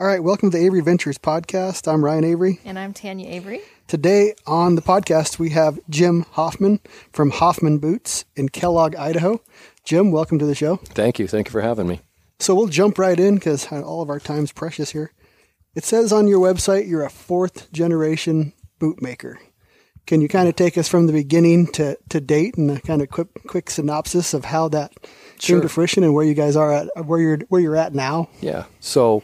All right, welcome to the Avery Ventures podcast. I'm Ryan Avery. And I'm Tanya Avery. Today on the podcast, we have Jim Hoffman from Hoffman Boots in Kellogg, Idaho. Jim, welcome to the show. Thank you. Thank you for having me. So we'll jump right in because all of our time's precious here. It says on your website you're a fourth generation boot maker. Can you kind of take us from the beginning to, to date and a kind of quick quick synopsis of how that came to fruition and where you guys are at where you're where you're at now? Yeah. So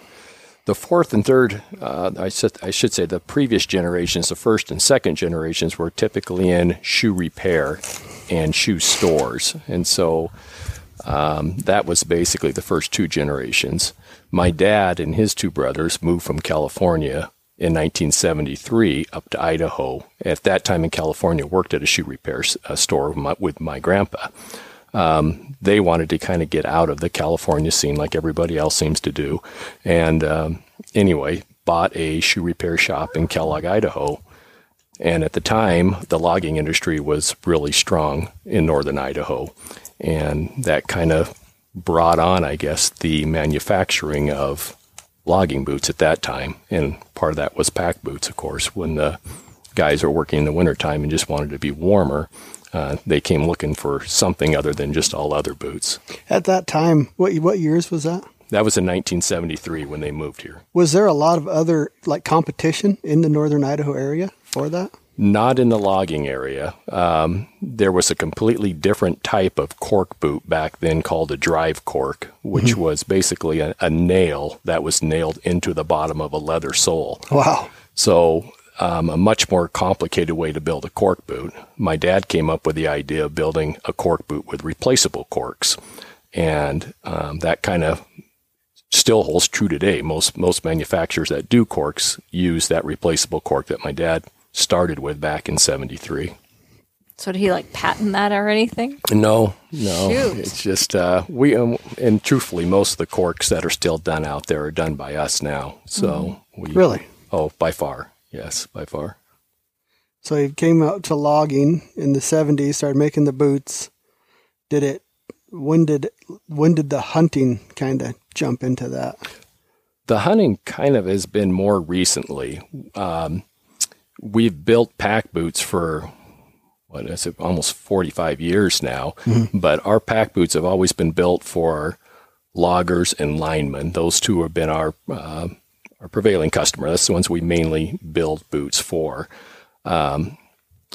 the fourth and third, uh, I, should, I should say, the previous generations, the first and second generations, were typically in shoe repair and shoe stores. And so um, that was basically the first two generations. My dad and his two brothers moved from California in 1973 up to Idaho. At that time in California, worked at a shoe repair uh, store with my, with my grandpa. Um, they wanted to kind of get out of the California scene like everybody else seems to do. And um, anyway, bought a shoe repair shop in Kellogg, Idaho. And at the time, the logging industry was really strong in northern Idaho. And that kind of brought on, I guess, the manufacturing of logging boots at that time. And part of that was pack boots, of course, when the guys were working in the wintertime and just wanted to be warmer. Uh, they came looking for something other than just all other boots. At that time, what what years was that? That was in 1973 when they moved here. Was there a lot of other like competition in the northern Idaho area for that? Not in the logging area. Um, there was a completely different type of cork boot back then called a drive cork, which was basically a, a nail that was nailed into the bottom of a leather sole. Wow. So, um, a much more complicated way to build a cork boot. My dad came up with the idea of building a cork boot with replaceable corks, and um, that kind of still holds true today. Most most manufacturers that do corks use that replaceable cork that my dad started with back in '73. So did he like patent that or anything? No, no, Shoot. it's just uh, we um, and truthfully, most of the corks that are still done out there are done by us now. So we Really? oh by far yes by far. So he came out to logging in the 70s, started making the boots. Did it when did when did the hunting kind of jump into that? The hunting kind of has been more recently. Um, we've built pack boots for what is it, almost 45 years now, but our pack boots have always been built for loggers and linemen. Those two have been our uh, our prevailing customer. That's the ones we mainly build boots for. Um,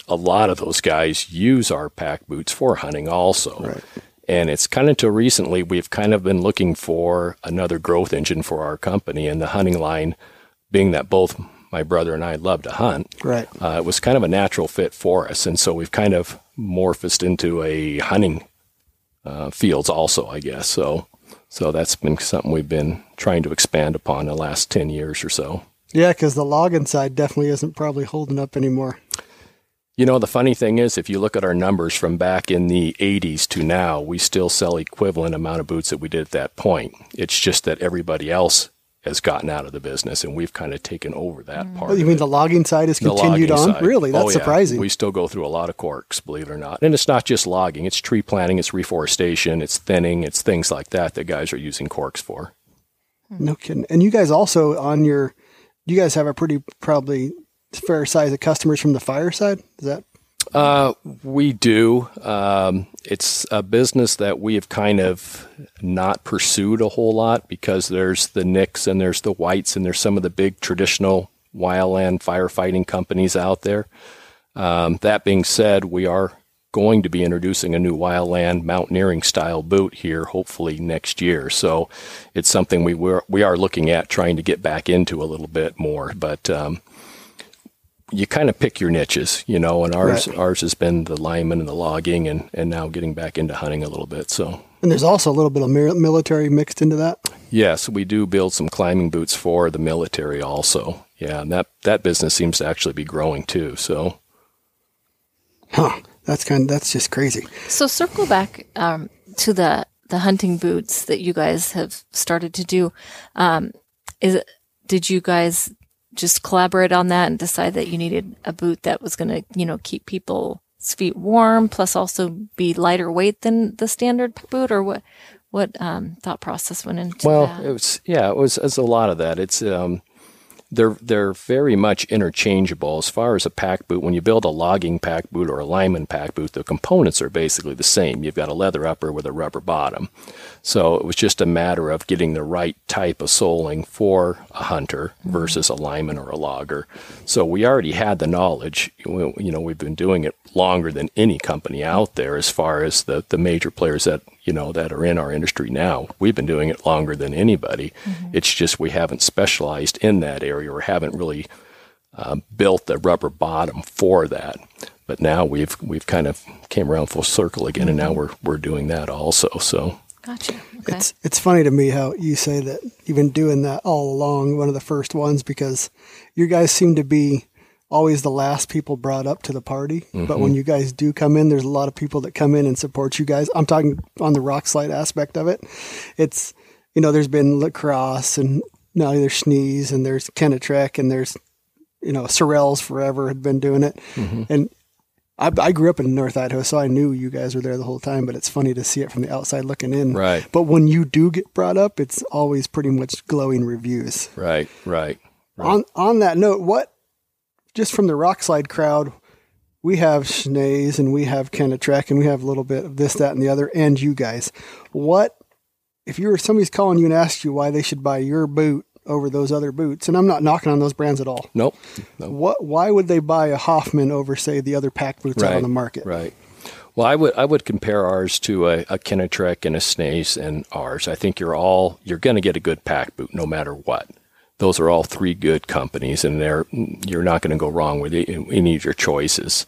a lot of those guys use our pack boots for hunting also. Right. And it's kind of until recently we've kind of been looking for another growth engine for our company and the hunting line being that both my brother and I love to hunt. Right. Uh, it was kind of a natural fit for us. And so we've kind of morphed into a hunting uh, fields also, I guess. So, so that's been something we've been trying to expand upon the last 10 years or so. Yeah, because the logging side definitely isn't probably holding up anymore. You know, the funny thing is, if you look at our numbers from back in the 80s to now, we still sell equivalent amount of boots that we did at that point. It's just that everybody else has gotten out of the business and we've kind of taken over that mm. part. Oh, you mean it. the logging side has The continued on? side. Really? That's Oh, yeah. surprising. We still go through a lot of corks, believe it or not. And it's not just logging, it's tree planting, it's reforestation, it's thinning, it's things like that that guys are using corks for. Hmm. no kidding. And you guys also on your, you guys have a pretty probably fair size of customers from the fire side. Is that Uh, we do. Um, it's a business that we have kind of not pursued a whole lot because there's the Nicks and there's the Whites and there's some of the big traditional wildland firefighting companies out there. Um, that being said, we are going to be introducing a new wildland mountaineering style boot here, hopefully next year. So it's something we were we are looking at trying to get back into a little bit more, but. Um, you kind of pick your niches, you know, and ours Right. ours has been the lineman and the logging, and and now getting back into hunting a little bit. So And there's also a little bit of military mixed into that. yes, we do build some climbing boots for the military also. Yeah, and that that business seems to actually be growing too. So Huh. That's kind of, that's just crazy. So circle back um, to the the hunting boots that you guys have started to do. Um, is it, did you guys just collaborate on that and decide that you needed a boot that was going to you know keep people's feet warm, plus also be lighter weight than the standard boot, or what? what um, thought process went into Well, that? it was yeah, it was, it was a lot of that. It's um, they're they're very much interchangeable as far as a pack boot. When you build a logging pack boot or a lineman pack boot, the components are basically the same. You've got a leather upper with a rubber bottom, so it was just a matter of getting the right type of soling for a hunter versus a lineman or a logger. So we already had the knowledge. You know, we've been doing it longer than any company out there as far as the the major players that you know that are in our industry now. We've been doing it longer than anybody. It's just we haven't specialized in that area or haven't really uh, built the rubber bottom for that. But now we've we've kind of came around full circle again, and now we're we're doing that also. So gotcha. Okay. It's it's funny to me how you say that you've been doing that all along, one of the first ones, because you guys seem to be always the last people brought up to the party. But when mm-hmm. you guys do come in, there's a lot of people that come in and support you guys. I'm talking on the Rokslide aspect of it. It's you know, there's been LaCrosse and now there's Schnees and there's Kenetrek and there's you know, Sorels forever had been doing it. Mm-hmm. And I, I grew up in North Idaho, so I knew you guys were there the whole time. But it's funny to see it from the outside looking in. Right. But when you do get brought up, it's always pretty much glowing reviews. right, right. On on that note, what just from the Rokslide crowd, we have Schnees and we have Kenetrek and we have a little bit of this, that, and the other, and you guys. What if you were somebody's calling you and asked you why they should buy your boot over those other boots? And I'm not knocking on those brands at all. Nope. nope. What? Why would they buy a Hoffman over, say, the other pack boots out on the market? Right. Well, I would I would compare ours to a, a Kenetrek and a Schnees and ours. I think you're all you're going to get a good pack boot no matter what. Those are all three good companies, and they're you're not going to go wrong with any of your choices.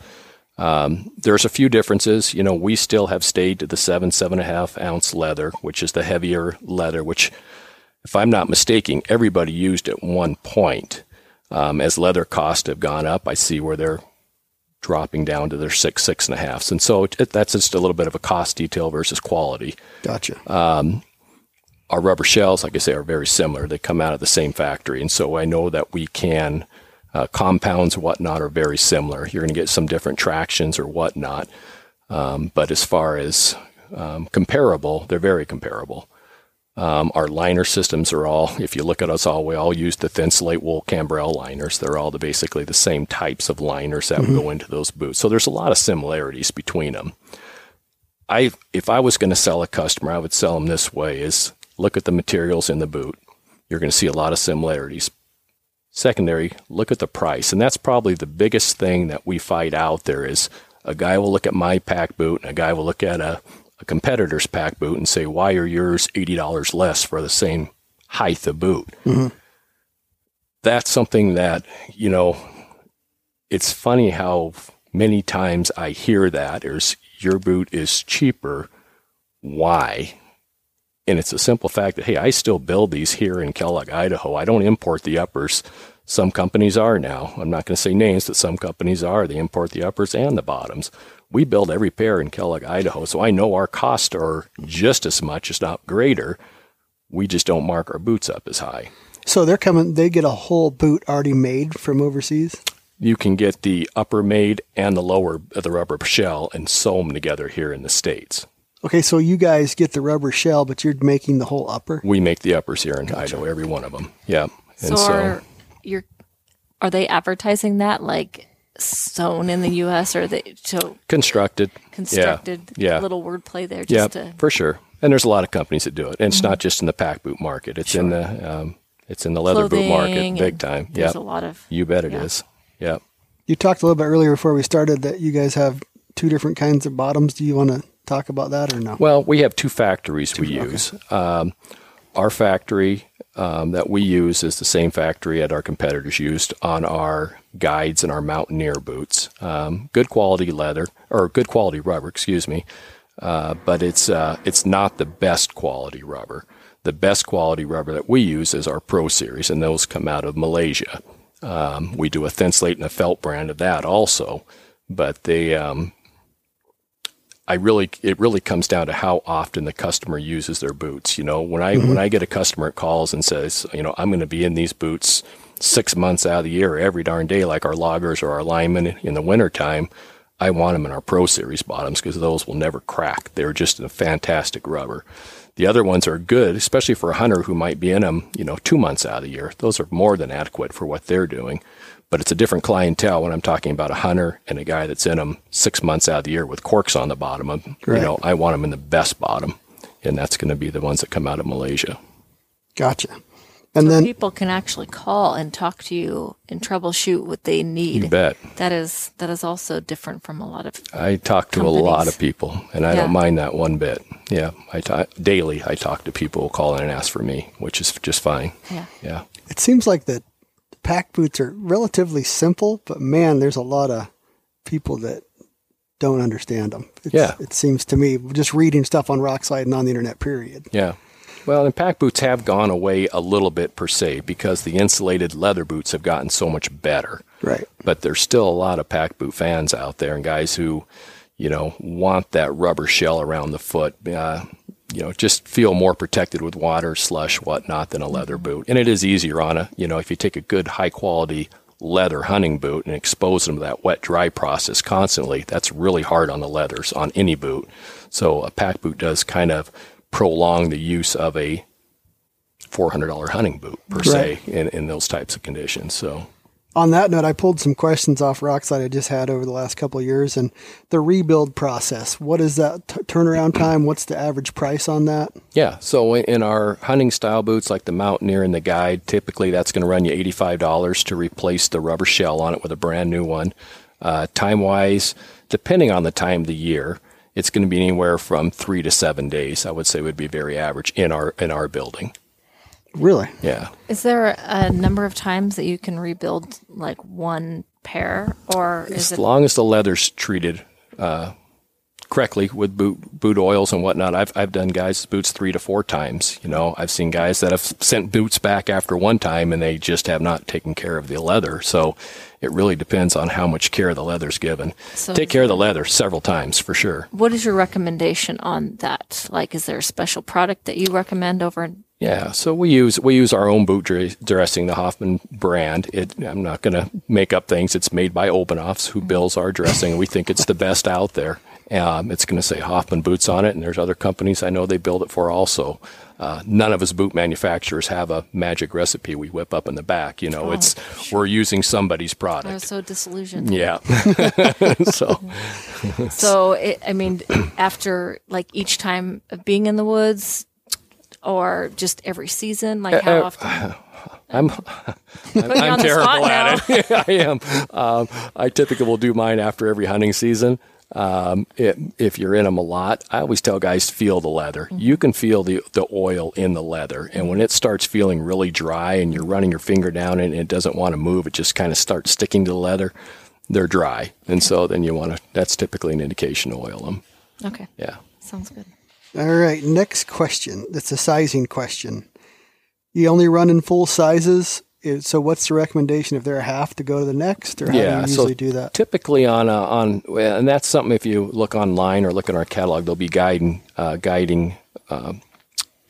Um, there's a few differences. You know, we still have stayed to the seven seven and a half ounce leather, which is the heavier leather. Which, if I'm not mistaken, everybody used at one point. Um, as leather costs have gone up, I see where they're dropping down to their six, six and a halfs. And so it, that's just a little bit of a cost detail versus quality. Gotcha. Our rubber shells, like I say, are very similar. They come out of the same factory. And so I know that we can, uh, compounds and whatnot are very similar. You're going to get some different tractions or whatnot. Um, but as far as um, comparable, they're very comparable. Um, our liner systems are all, if you look at us all, we all use the Thinsulate wool Cambrelle liners. They're all the, basically the same types of liners that go into those boots. So there's a lot of similarities between them. I, if I was going to sell a customer, I would sell them this way: is look at the materials in the boot. You're going to see a lot of similarities. Secondary, look at the price, and that's probably the biggest thing that we fight out there. Is a guy will look at my pack boot, and a guy will look at a a competitor's pack boot and say, why are yours $80 less for the same height of boot? Mm-hmm. That's something that, you know, it's funny how many times I hear that is your boot is cheaper. Why? And it's a simple fact that, hey, I still build these here in Kellogg, Idaho. I don't import the uppers. Some companies are now. I'm not going to say names, but some companies are. They import the uppers and the bottoms. We build every pair in Kellogg, Idaho, so I know our costs are just as much, if not greater. We just don't mark our boots up as high. So they're coming. They get a whole boot already made from overseas. You can get the upper made and the lower, the rubber shell, and sew them together here in the States. Okay, so you guys get the rubber shell, but you're making the whole upper. We make the uppers here in Idaho, every one of them. Yeah. And so, are you're are they advertising that like sewn in the U.S. or are they so constructed. constructed? Yeah. little wordplay there. Yeah, Just to for sure. And there's a lot of companies that do it. And it's not just in the pack boot market. It's in the um, it's in the leather boot market big and time. There's Yeah. a lot of You bet it yeah. is. Yeah. You talked a little bit earlier before we started that you guys have two different kinds of bottoms. Do you want to talk about that or no? Well, we have two factories we use. Um, our factory um, that we use is the same factory that our competitors used on our guides and our mountaineer boots. Um, good quality leather or good quality rubber, excuse me, uh, but it's uh, it's not the best quality rubber. The best quality rubber that we use is our Pro Series, and those come out of Malaysia. Um, we do a Thinsulate and a felt brand of that also, but they um, I really it really comes down to how often the customer uses their boots. You know, when I mm-hmm. when I get a customer that calls and says, you know, I'm going to be in these boots six months out of the year every darn day, like our loggers or our linemen in the wintertime, I want them in our Pro Series bottoms because those will never crack. They're just a fantastic rubber. The other ones are good, especially for a hunter who might be in them, you know, two months out of the year. Those are more than adequate for what they're doing. But it's a different clientele when I'm talking about a hunter and a guy that's in them six months out of the year with corks on the bottom of. You Right. know, I want them in the best bottom, and that's going to be the ones that come out of Malaysia. Gotcha. And So then people can actually call and talk to you and troubleshoot what they need. You bet. That is that is also different from a lot of I talk to a lot of people, and I Yeah. don't mind that one bit. Yeah, I talk, daily. I talk to people who call in and ask for me, which is just fine. yeah. Yeah, it seems like the pack boots are relatively simple, but man, there's a lot of people that don't understand them. It's, Yeah. It seems to me, just reading stuff on Rokslide and on the internet, period. yeah. Well, and pack boots have gone away a little bit per se because the insulated leather boots have gotten so much better. Right. But there's still a lot of pack boot fans out there and guys who, you know, want that rubber shell around the foot. Uh, you know, just feel more protected with water, slush, whatnot than a leather mm-hmm. boot. And it is easier on a, you know, if you take a good high quality leather hunting boot and expose them to that wet dry process constantly, that's really hard on the leathers on any boot. So a pack boot does kind of prolong the use of a $400 hunting boot per se in, in those types of conditions. So On that note, I pulled some questions off Rokslide I just had over the last couple of years, and the rebuild process. What is that t- turnaround time? What's the average price on that? Yeah. So in our hunting style boots, like the Mountaineer and the Guide, typically that's going to run you eighty-five dollars to replace the rubber shell on it with a brand new one. Uh, time wise, depending on the time of the year, it's going to be anywhere from three to seven days. I would say would be very average in our in our building. Really? Yeah. Is there a number of times that you can rebuild like one pair, or is As it? long as the leather's treated uh, correctly with boot boot oils and whatnot, I've I've done guys' boots three to four times. You know, I've seen guys that have sent boots back after one time and they just have not taken care of the leather. So it really depends on how much care the leather's given. So Take care of the leather several times for sure. What is your recommendation on that? Like, is there a special product that you recommend over? Yeah, so we use we use our own boot dressing, the Hoffman brand. It, I'm not going to make up things. It's made by Obenauf's, who builds our dressing. We think it's the best out there. Um, it's going to say Hoffman boots on it, and there's other companies I know they build it for also. Uh, none of us boot manufacturers have a magic recipe we whip up in the back. You know, it's we're using somebody's I was product. so disillusioned. Yeah. so So, it, I mean, after like each time of being in the woods, or just every season, like how Uh, often? I'm I'm spot terrible at it. I am. Um, I typically will do mine after every hunting season. Um, it, if you're in them a lot, I always tell guys to feel the leather. You can feel the, the oil in the leather. And when it starts feeling really dry and you're running your finger down and it doesn't want to move, it just kind of starts sticking to the leather, they're dry. And so then you want to, that's typically an indication to oil them. Okay, Yeah. sounds good. All right. Next question. It's a sizing question. You only run in full sizes. So, what's the recommendation if they're a half to go to the next, or how Yeah, do you so do that? typically on uh, on and that's something if you look online or look in our catalog, there'll be guiding uh, guiding um,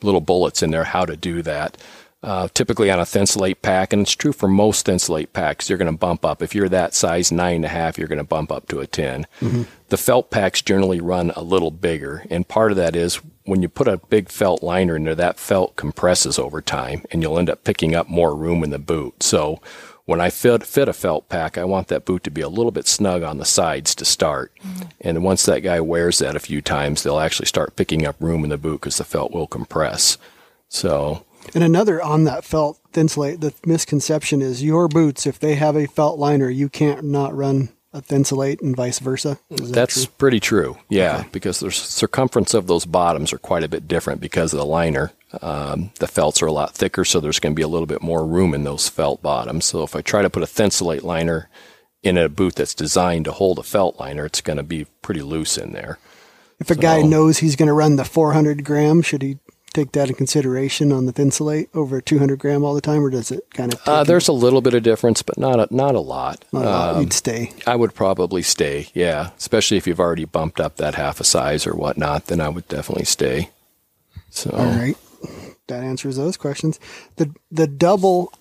little bullets in there how to do that. Uh, typically on a thin thinsulate pack, and it's true for most thin thinsulate packs, you're going to bump up. If you're that size nine and a half, you're going to bump up to a 10. The felt packs generally run a little bigger, and part of that is when you put a big felt liner in there, that felt compresses over time, and you'll end up picking up more room in the boot. So when I fit, fit a felt pack, I want that boot to be a little bit snug on the sides to start. And once that guy wears that a few times, they'll actually start picking up room in the boot because the felt will compress. So And another on that felt thinsulate, the misconception is your boots, if they have a felt liner, you can't not run a thinsulate and vice versa. That that's true? pretty true. Yeah, because the circumference of those bottoms are quite a bit different because of the liner. Um, the felts are a lot thicker, so there's going to be a little bit more room in those felt bottoms. So if I try to put a thinsulate liner in a boot that's designed to hold a felt liner, it's going to be pretty loose in there. If a guy knows he's going to run the 400 gram, should he take that in consideration on the thinsulate over 200 gram all the time, or does it kind of? Uh, there's a little bit of difference, but not a, not a lot. a lot? Um, You'd stay. I would probably stay, yeah. Especially if you've already bumped up that half a size or whatnot, then I would definitely stay. So All right, that answers those questions. The the double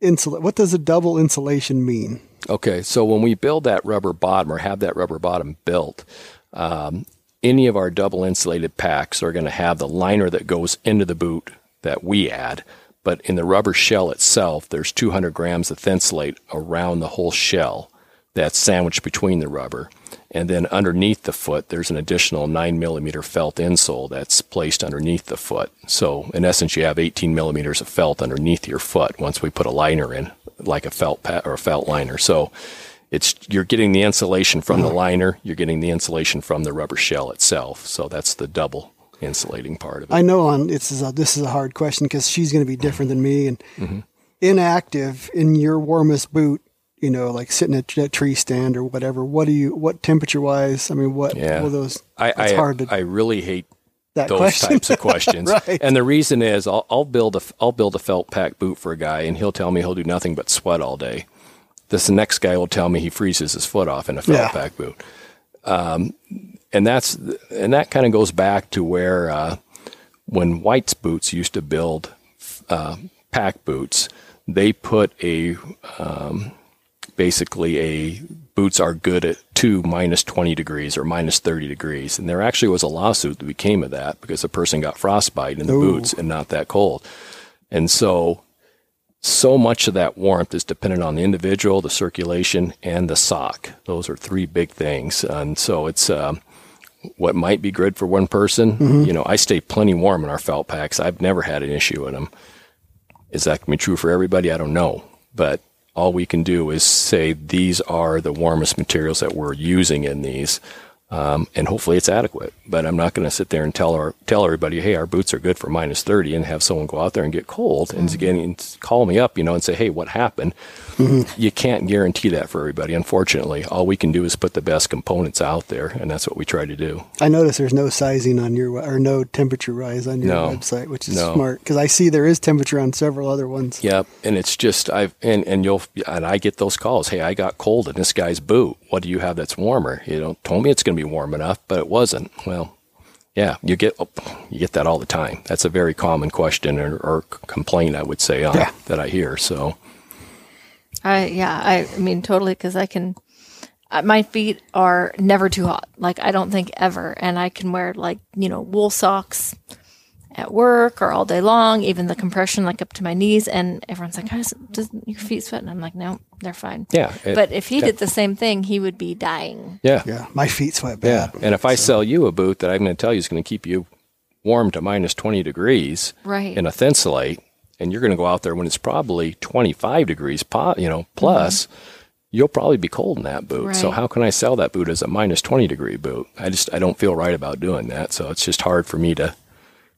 insulate. What does a double insulation mean? Okay, so when we build that rubber bottom or have that rubber bottom built, um, any of our double insulated packs are going to have the liner that goes into the boot that we add. But in the rubber shell itself, there's 200 grams of thinsulate around the whole shell that's sandwiched between the rubber. And then underneath the foot, there's an additional 9 millimeter felt insole that's placed underneath the foot. So, in essence, you have 18 millimeters of felt underneath your foot once we put a liner in, like a felt pa- or a felt liner. So, it's you're getting the insulation from the liner, you're getting the insulation from the rubber shell itself. So that's the double insulating part of it. I know on this is a, this is a hard question because she's going to be mm-hmm. different than me and mm-hmm. inactive in your warmest boot. You know, like sitting at a tree stand or whatever. What do you? What temperature wise? I mean, what? Yeah. What those? I, it's I, hard to I really hate that those question. types of questions. Right. And the reason is I'll, I'll build a I'll build a felt pack boot for a guy, and he'll tell me he'll do nothing but sweat all day. This the next guy will tell me he freezes his foot off in a felt Yeah. pack boot. Um, and that's and that kind of goes back to where uh, when White's Boots used to build uh, pack boots, they put a um, basically a boots are good at two minus 20 degrees or minus 30 degrees. And there actually was a lawsuit that became of that because a person got frostbite in the Ooh. boots and not that cold. And so, so much of that warmth is dependent on the individual, the circulation, and the sock. Those are three big things. And so it's, um, what might be good for one person. You know, I stay plenty warm in our felt packs. I've never had an issue in them. Is that going to be true for everybody? I don't know. But all we can do is say these are the warmest materials that we're using in these. Um, and hopefully it's adequate. But I'm not going to sit there and tell our, tell everybody, hey, our boots are good for minus 30 and have someone go out there and get cold and again call me up, you know, and say, hey, what happened? Mm-hmm. You can't guarantee that for everybody, unfortunately. All we can do is put the best components out there, and that's what we try to do. I notice there's no sizing on your or no temperature rise on your No. website, which is No. smart because I see there is temperature on several other ones. Yep, and it's just I've and and you'll and I get those calls. Hey, I got cold in this guy's boot. What do you have that's warmer? You know, told me it's going to be warm enough, but it wasn't. Well, yeah, you get oh, you get that all the time. That's a very common question or, or complaint I would say on, Yeah. that I hear. So I yeah, I, I mean totally because I can. uh, My feet are never too hot. Like I don't think ever, and I can wear like you know wool socks at work or all day long, even the compression like up to my knees. And everyone's like, "Does does your feet sweat?" And I'm like, "No, they're fine." yeah, it- But if he did the same thing, he would be dying. yeah, Yeah, my feet sweat yeah. And if I sell you a boot that I'm going to tell you is going to keep you warm to minus twenty degrees, Right. in a thinsulate, and you're going to go out there when it's probably 25 degrees, po- you know, plus, mm-hmm. you'll probably be cold in that boot. So how can I sell that boot as a minus 20 degree boot? I just I don't feel right about doing that. So it's just hard for me to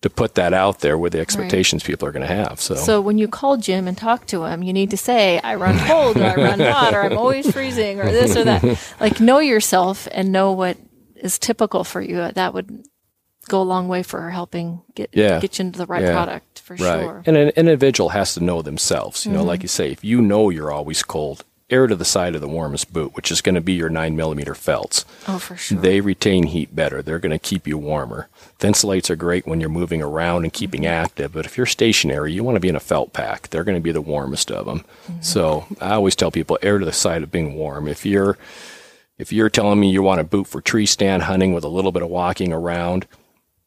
to put that out there with the expectations people are going to have. So, So when you call Jim and talk to him, you need to say, "I run cold, or I run hot, or I'm always freezing, or this or that." Like know yourself and know what is typical for you. That would go a long way for helping get Yeah. get you into the right Yeah. product for right. sure. Mm-hmm. And an individual has to know themselves. You know, like you say, if you know you're always cold, air to the side of the warmest boot, which is going to be your nine millimeter felts. Oh, for sure. They retain heat better. They're going to keep you warmer. Thinsulates are great when you're moving around and keeping active, but if you're stationary, you want to be in a felt pack. They're going to be the warmest of them. So I always tell people air to the side of being warm. If you're if you're telling me you want a boot for tree stand hunting with a little bit of walking around,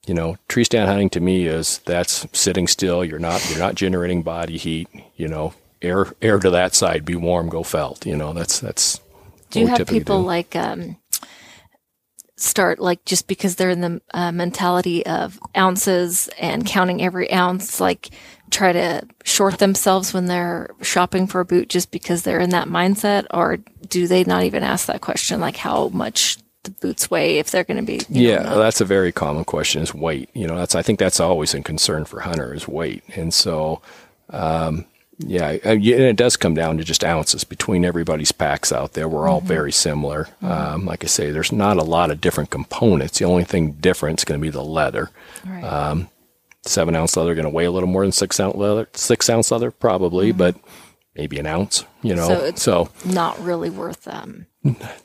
you know, tree stand hunting to me is that's sitting still. You're not you're not generating body heat. You know, air air to that side, be warm, go felt. You know, that's that's. do you have people do. like um, start like just because they're in the uh, mentality of ounces and counting every ounce, like try to short themselves when they're shopping for a boot just because they're in that mindset, or do they not even ask that question, like how much the boots weigh if they're going to be? you know, Yeah, not- that's a very common question is weight. You know, that's I think that's always a concern for hunter is weight, and so um, yeah, and it does come down to just ounces between everybody's packs out there. We're all very similar. Um, like I say, there's not a lot of different components. The only thing different is going to be the leather. Right. Seven ounce leather going to weigh a little more than six ounce leather. Six ounce leather probably, but maybe an ounce. You know, So so not really worth um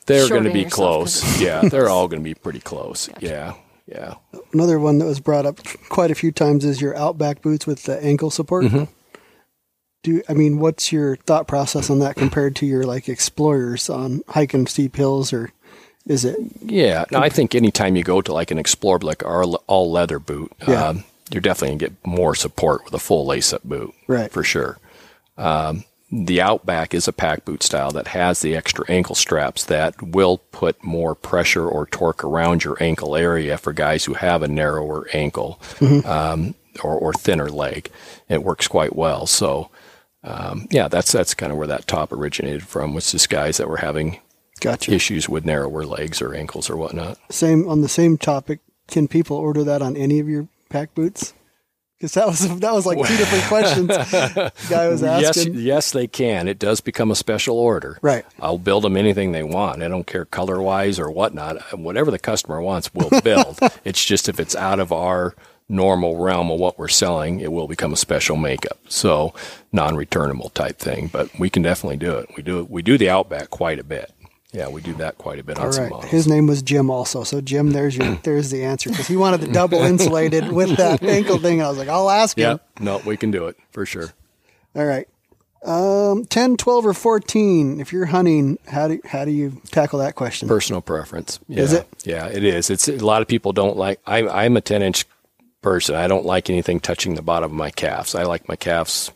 they're going to be close. yeah, they're all going to be pretty close. Yeah, yeah. Another one that was brought up quite a few times is your Outback boots with the ankle support. Mm-hmm. Do I mean what's your thought process on that compared to your like Explorers on hiking steep hills or Is it? Yeah. Now, I think anytime you go to like an Explorer, like our all leather boot, Yeah. um, you're definitely going to get more support with a full lace up boot. Right. For sure. Um, the Outback is a pack boot style that has the extra ankle straps that will put more pressure or torque around your ankle area for guys who have a narrower ankle um, or, or thinner leg. It works quite well. So, um, yeah, that's that's kind of where that top originated from. Was just guys that were having Gotcha. issues with narrower legs or ankles or whatnot. Same on the same topic. Can people order that on any of your pack boots? Because that was that was like two different questions. The guy was asking. Yes, yes, they can. It does become a special order. Right. I'll build them anything they want. I don't care color wise or whatnot. Whatever the customer wants, we'll build. it's just if it's out of our normal realm of what we're selling, it will become a special makeup. So non-returnable type thing. But we can definitely do it. We do we do the Outback quite a bit. Yeah, we do that quite a bit on All some right. models. His name was Jim also. So Jim, there's your there's the answer because he wanted the double insulated with that ankle thing. And I was like, I'll ask yeah, him. no, we can do it for sure. All right. Um, 10, 12, or 14. If you're hunting, how do, how do you tackle that question? personal preference. Yeah. Is it? Yeah, it is. It's a lot of people don't like. I'm I'm a 10 inch person. I don't like anything touching the bottom of my calves. I like my calves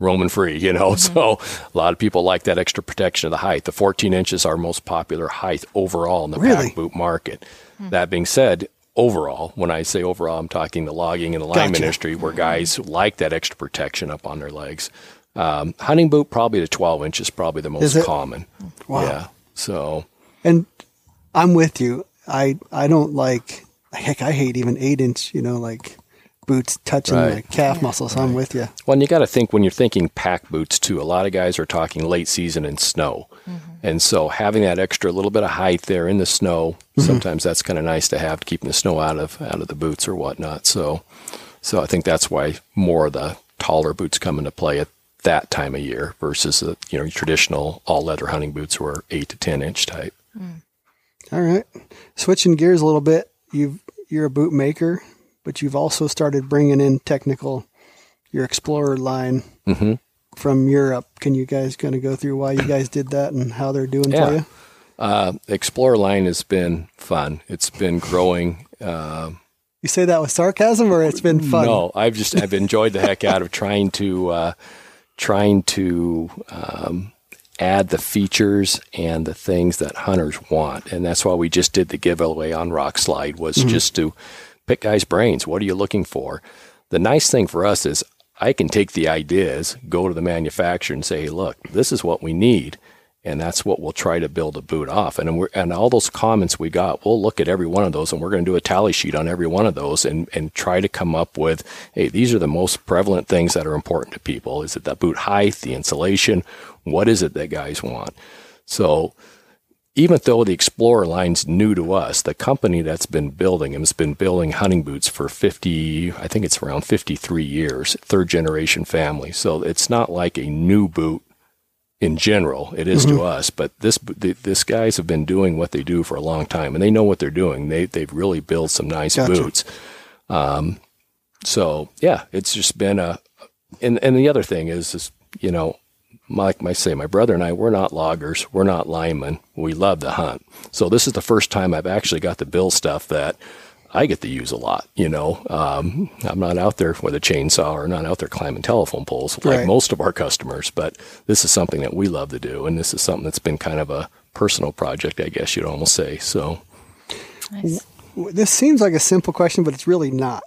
roaming free. You know, mm-hmm. so a lot of people like that extra protection of the height. The 14 inches are most popular height overall in the Really? pack boot market. Hmm. That being said. Overall, when I say overall, I'm talking the logging and the lineman Gotcha. industry where mm-hmm. guys like that extra protection up on their legs. Um, hunting boot, probably the 12 inch is probably the Is most it? common. Wow. Yeah. So, And I'm with you. I I don't like heck. I hate even eight inch. You know, like boots touching Right. the calf muscle. So I'm with you. Well, and you got to think when you're thinking pack boots too. A lot of guys are talking late season and snow, mm-hmm. and so having that extra little bit of height there in the snow, mm-hmm. sometimes that's kind of nice to have, to keeping the snow out of out of the boots or whatnot. So, so I think that's why more of the taller boots come into play at that time of year versus the you know traditional all leather hunting boots were eight to ten inch type. Mm. All right. Switching gears a little bit. You've you're a boot maker, but you've also started bringing in technical your Explorer line Mm-hmm. from Europe. Can you guys kind of go through why you guys did that and how they're doing Yeah. for you? Uh, Explorer line has been fun. It's been growing. Uh, You say that with sarcasm, or it's been fun? No, I've just I've enjoyed the heck out of trying to uh, trying to um, add the features and the things that hunters want, and that's why we just did the giveaway on Rokslide was just to pick guys' brains. What are you looking for? The nice thing for us is I can take the ideas, go to the manufacturer, and say, hey, "Look, this is what we need." and that's what we'll try to build a boot off. And we're, and all those comments we got, we'll look at every one of those, and we're going to do a tally sheet on every one of those, and and try to come up with, hey, these are the most prevalent things that are important to people. Is it the boot height, the insulation? What is it that guys want? So. Even though the Explorer line's new to us, the company that's been building them has been building hunting boots for 50, I think it's around 53 years, third generation family. So it's not like a new boot in general. It is to us, but this this guys have been doing what they do for a long time, and they know what they're doing. They they've really built some nice Gotcha. boots. Um, so yeah, it's just been a. And and the other thing is, is you know, like I say, my brother and I, we're not loggers, we're not linemen. We love to hunt. So this is the first time I've actually got to build stuff that. I get to use a lot, you know. Um, I'm not out there with a chainsaw or not out there climbing telephone poles like Right. most of our customers, but this is something that we love to do, and this is something that's been kind of a personal project, I guess you'd almost say. So, Nice. This seems like a simple question, but it's really not.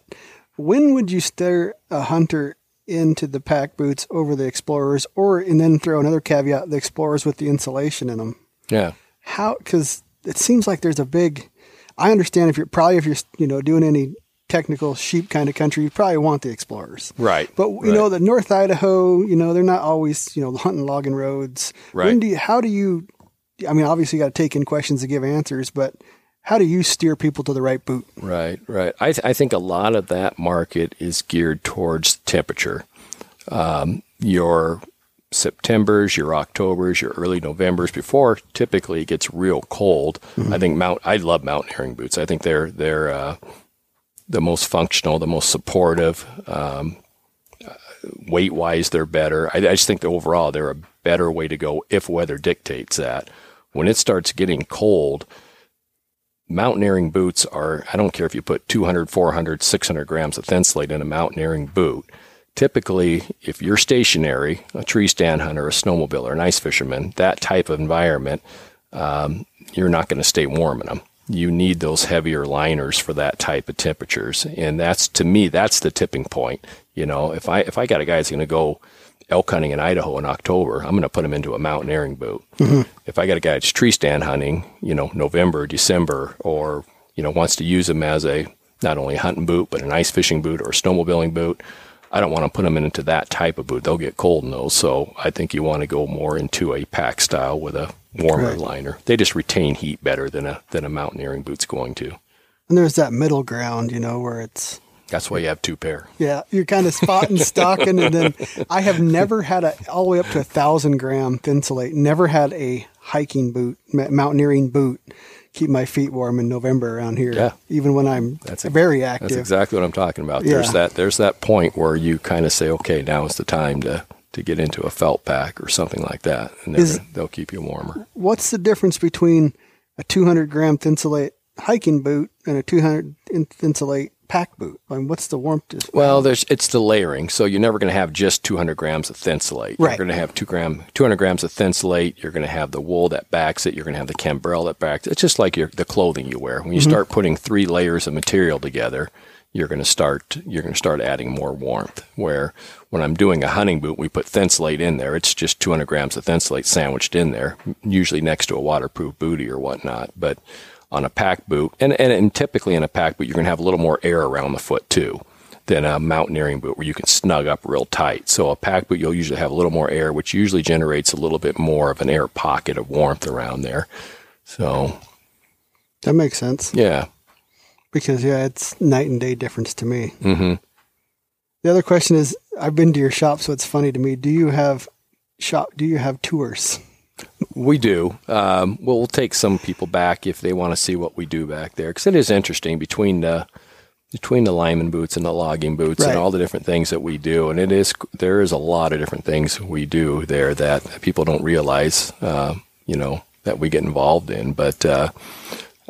When would you steer a hunter into the pack boots over the Explorers, or and then throw another caveat: the Explorers with the insulation in them? yeah, How? Because it seems like there's a big. I understand if you're probably if you're you know doing any technical sheep kind of country, you probably want the Explorers. right. But you right. know, the North Idaho, you know, they're not always, you know, hunting logging roads. When Right. do you, how do you, I mean, obviously you got to take in questions to give answers, but how do you steer people to the right boot? Right, right. I, th- I think a lot of that market is geared towards temperature. Um, your September's, your October's, your early November's before typically it gets real cold. I think mount. I love mountaineering boots. I think they're they're uh, the most functional, the most supportive. Um, weight wise, they're better. I, I just think that overall they're a better way to go if weather dictates that. When it starts getting cold, mountaineering boots are, I don't care if you put 200, 400, 600 grams of Thinsulate in a mountaineering boot. Typically, if you're stationary, a tree stand hunter, a snowmobile, or an ice fisherman, that type of environment, um, you're not going to stay warm in them. You need those heavier liners for that type of temperatures, and that's to me that's the tipping point. You know, if I if I got a guy that's going to go elk hunting in Idaho in October, I'm going to put him into a mountaineering boot. Mm-hmm. If I got a guy that's tree stand hunting, you know, November, December, or you know wants to use them as a not only a hunting boot but an ice fishing boot or a snowmobiling boot, I don't want to put them into that type of boot. They'll get cold in those. So I think you want to go more into a pack style with a warmer right. liner. They just retain heat better than a than a mountaineering boot's going to. And there's that middle ground, you know, where it's that's why you have two pair. Yeah, you're kind of spotting stocking, and then I have never had a all the way up to a thousand gram Thinsulate. Never had a hiking boot, mountaineering boot, keep my feet warm in November around here. Yeah, even when I'm that's very active. That's exactly what I'm talking about. Yeah. There's that. There's that point where you kind of say, okay, now is the time to to get into a felt pack or something like that, and is, they'll keep you warmer. What's the difference between a 200 gram Thinsulate hiking boot and a 200 Thinsulate pack boot? I mean, what's the warmth? Well, there's it's the layering. So you're never going to have just 200 grams of Thinsulate. Right. You're going to have two gram, 200 grams of Thinsulate. You're going to have the wool that backs it. You're going to have the Cambrelle that backs it. It's just like your, the clothing you wear. When you mm-hmm. start putting three layers of material together, you're going to start you're going to start adding more warmth. Where when I'm doing a hunting boot, we put Thinsulate in there. It's just 200 grams of Thinsulate sandwiched in there, usually next to a waterproof booty or whatnot. But on a pack boot, and, and, and typically in a pack boot, you're going to have a little more air around the foot too than a mountaineering boot where you can snug up real tight. So a pack boot, you'll usually have a little more air, which usually generates a little bit more of an air pocket of warmth around there. So that makes sense. Yeah. Because yeah, it's night and day difference to me. Mm-hmm. The other question is, I've been to your shop, so it's funny to me. Do you have shop? Do you have tours? We do. Um, well, we'll take some people back if they want to see what we do back there because it is interesting between the between the lineman boots and the logging boots right. and all the different things that we do. And it is there is a lot of different things we do there that people don't realize. Uh, you know that we get involved in, but. Uh,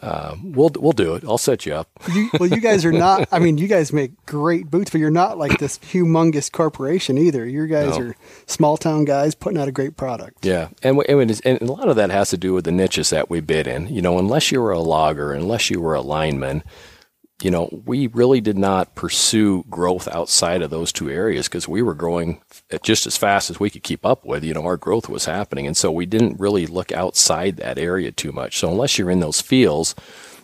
uh, we'll we'll do it. I'll set you up. You, well, you guys are not. I mean, you guys make great boots, but you're not like this humongous corporation either. You guys no. are small town guys putting out a great product. Yeah, and, and and a lot of that has to do with the niches that we bid in. You know, unless you were a logger, unless you were a lineman, you know, we really did not pursue growth outside of those two areas because we were growing just as fast as we could keep up with. You know, our growth was happening. And so we didn't really look outside that area too much. So unless you're in those fields,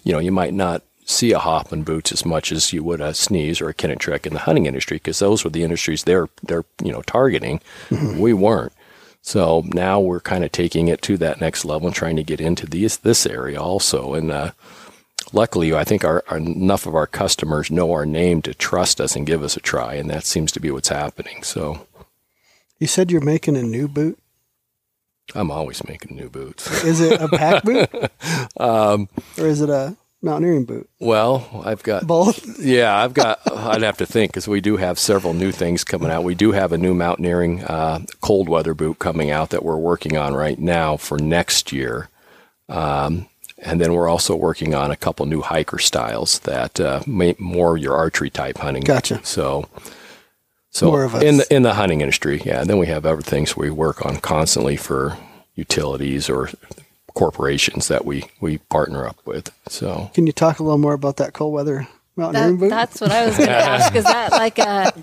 you know, you might not see a Hoffman boots as much as you would a Schnees or a Kenetrek in the hunting industry because those were the industries they're, they're, you know, targeting. Mm-hmm. We weren't. So now we're kind of taking it to that next level and trying to get into these, this area also. And, uh, luckily, I think our, our, enough of our customers know our name to trust us and give us a try, and that seems to be what's happening. So, you said you're making a new boot. I'm always making new boots. Is it a pack boot, um, or is it a mountaineering boot? Well, I've got both. Yeah, I've got. I'd have to think because we do have several new things coming out. We do have a new mountaineering uh, cold weather boot coming out that we're working on right now for next year. Um, and then we're also working on a couple new hiker styles that uh, may, more your archery type hunting. Gotcha. So, so more of in the in the hunting industry, yeah. And then we have other things we work on constantly for utilities or corporations that we we partner up with. So, can you talk a little more about that cold weather mountain that, boot? That's what I was going to ask. Is that like a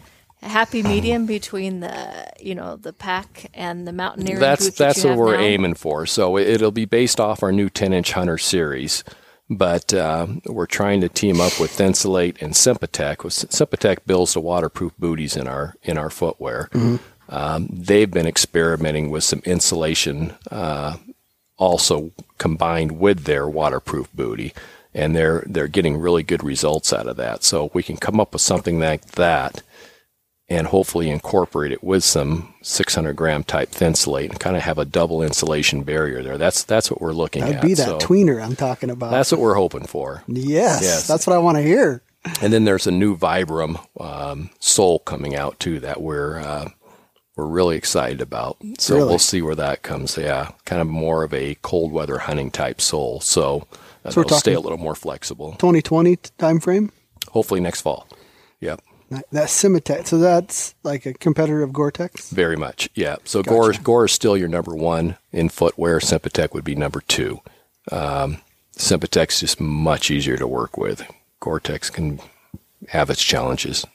happy medium between the you know the pack and the mountaineering that's boots that's that what we're now? aiming for so it'll be based off our new 10 inch hunter series but uh, we're trying to team up with Thinsulate and Sympatex. Sympatex builds the waterproof booties in our in our footwear. Mm-hmm. Um, they've been experimenting with some insulation, uh, also combined with their waterproof booty, and they're they're getting really good results out of that. So we can come up with something like that and hopefully incorporate it with some 600 gram type thin Thinsulate and kind of have a double insulation barrier there. That's that's what we're looking That'd at. That'd be that so tweener I'm talking about. That's what we're hoping for. Yes, yes. that's what I want to hear. And then there's a new Vibram um, sole coming out too that we're uh, we're really excited about. So Really? we'll see where that comes. Yeah, kind of more of a cold weather hunting type sole. So, uh, So they'll stay a little more flexible. 2020 time frame. Hopefully next fall. Yep. That Sympatex. So that's like a competitor of Gore-Tex. Very much, yeah. So Gore, Gore is still your number one in footwear. Sympatex would be number two. Um, Sympatex's just much easier to work with. Gore-Tex can have its challenges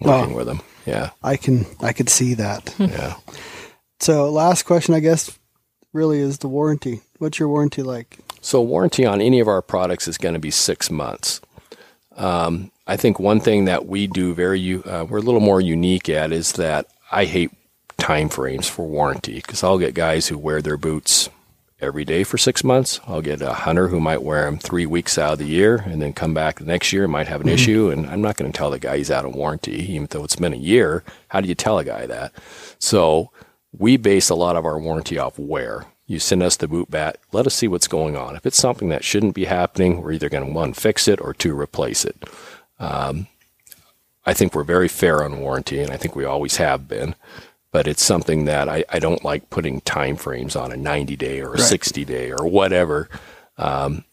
working Wow. with them. Yeah, I can I could see that. yeah. so last question, I guess, really is the warranty. What's your warranty like? So warranty on any of our products is going to be six months. Um, I think one thing that we do very uh, we're a little more unique at is that I hate time frames for warranty because I'll get guys who wear their boots every day for six months. I'll get a hunter who might wear them three weeks out of the year and then come back the next year and might have an issue. And I'm not going to tell the guy he's out of warranty, even though it's been a year. How do you tell a guy that? So we base a lot of our warranty off wear. You send us the boot bat, let us see what's going on. If it's something that shouldn't be happening, we're either going to one fix it or two replace it. Um, I think we're very fair on warranty, and I think we always have been. But it's something that I, I don't like putting time frames on a 90 day or a 60 day or whatever. Um,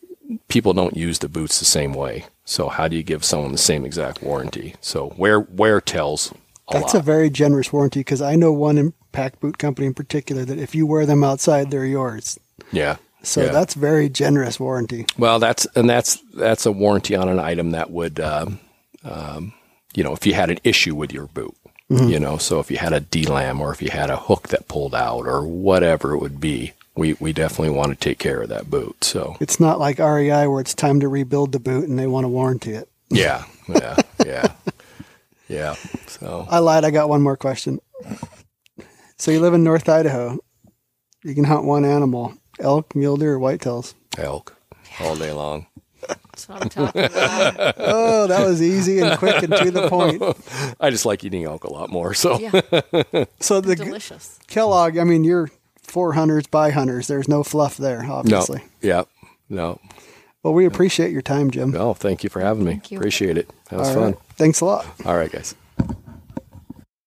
people don't use the boots the same way. So how do you give someone the same exact warranty? So wear wear tells a That's lot. a very generous warranty because I know one impact boot company in particular that if you wear them outside, they're yours. yeah. So yeah. that's very generous warranty. Well, that's and that's that's a warranty on an item that would, um, um, you know, if you had an issue with your boot, you know, so if you had a D-lam or if you had a hook that pulled out or whatever it would be, we we definitely want to take care of that boot. So It's not like REI where it's time to rebuild the boot and they want to warranty it. yeah, yeah, yeah, yeah. So I lied. I got one more question. So you live in North Idaho. You can hunt one animal: elk, mule deer, or whitetails. elk all day long. That's what I'm talking about. Oh, that was easy and quick and to the point. I just like eating elk a lot more. So Yeah, So the delicious. Kellogg, I mean, you're for hunters by hunters. There's no fluff there, no, obviously. yeah, no, Well, we appreciate your time, Jim. no. Thank you for having me. Thank you. Appreciate it. That was All fun. right. Thanks a lot. All right, guys.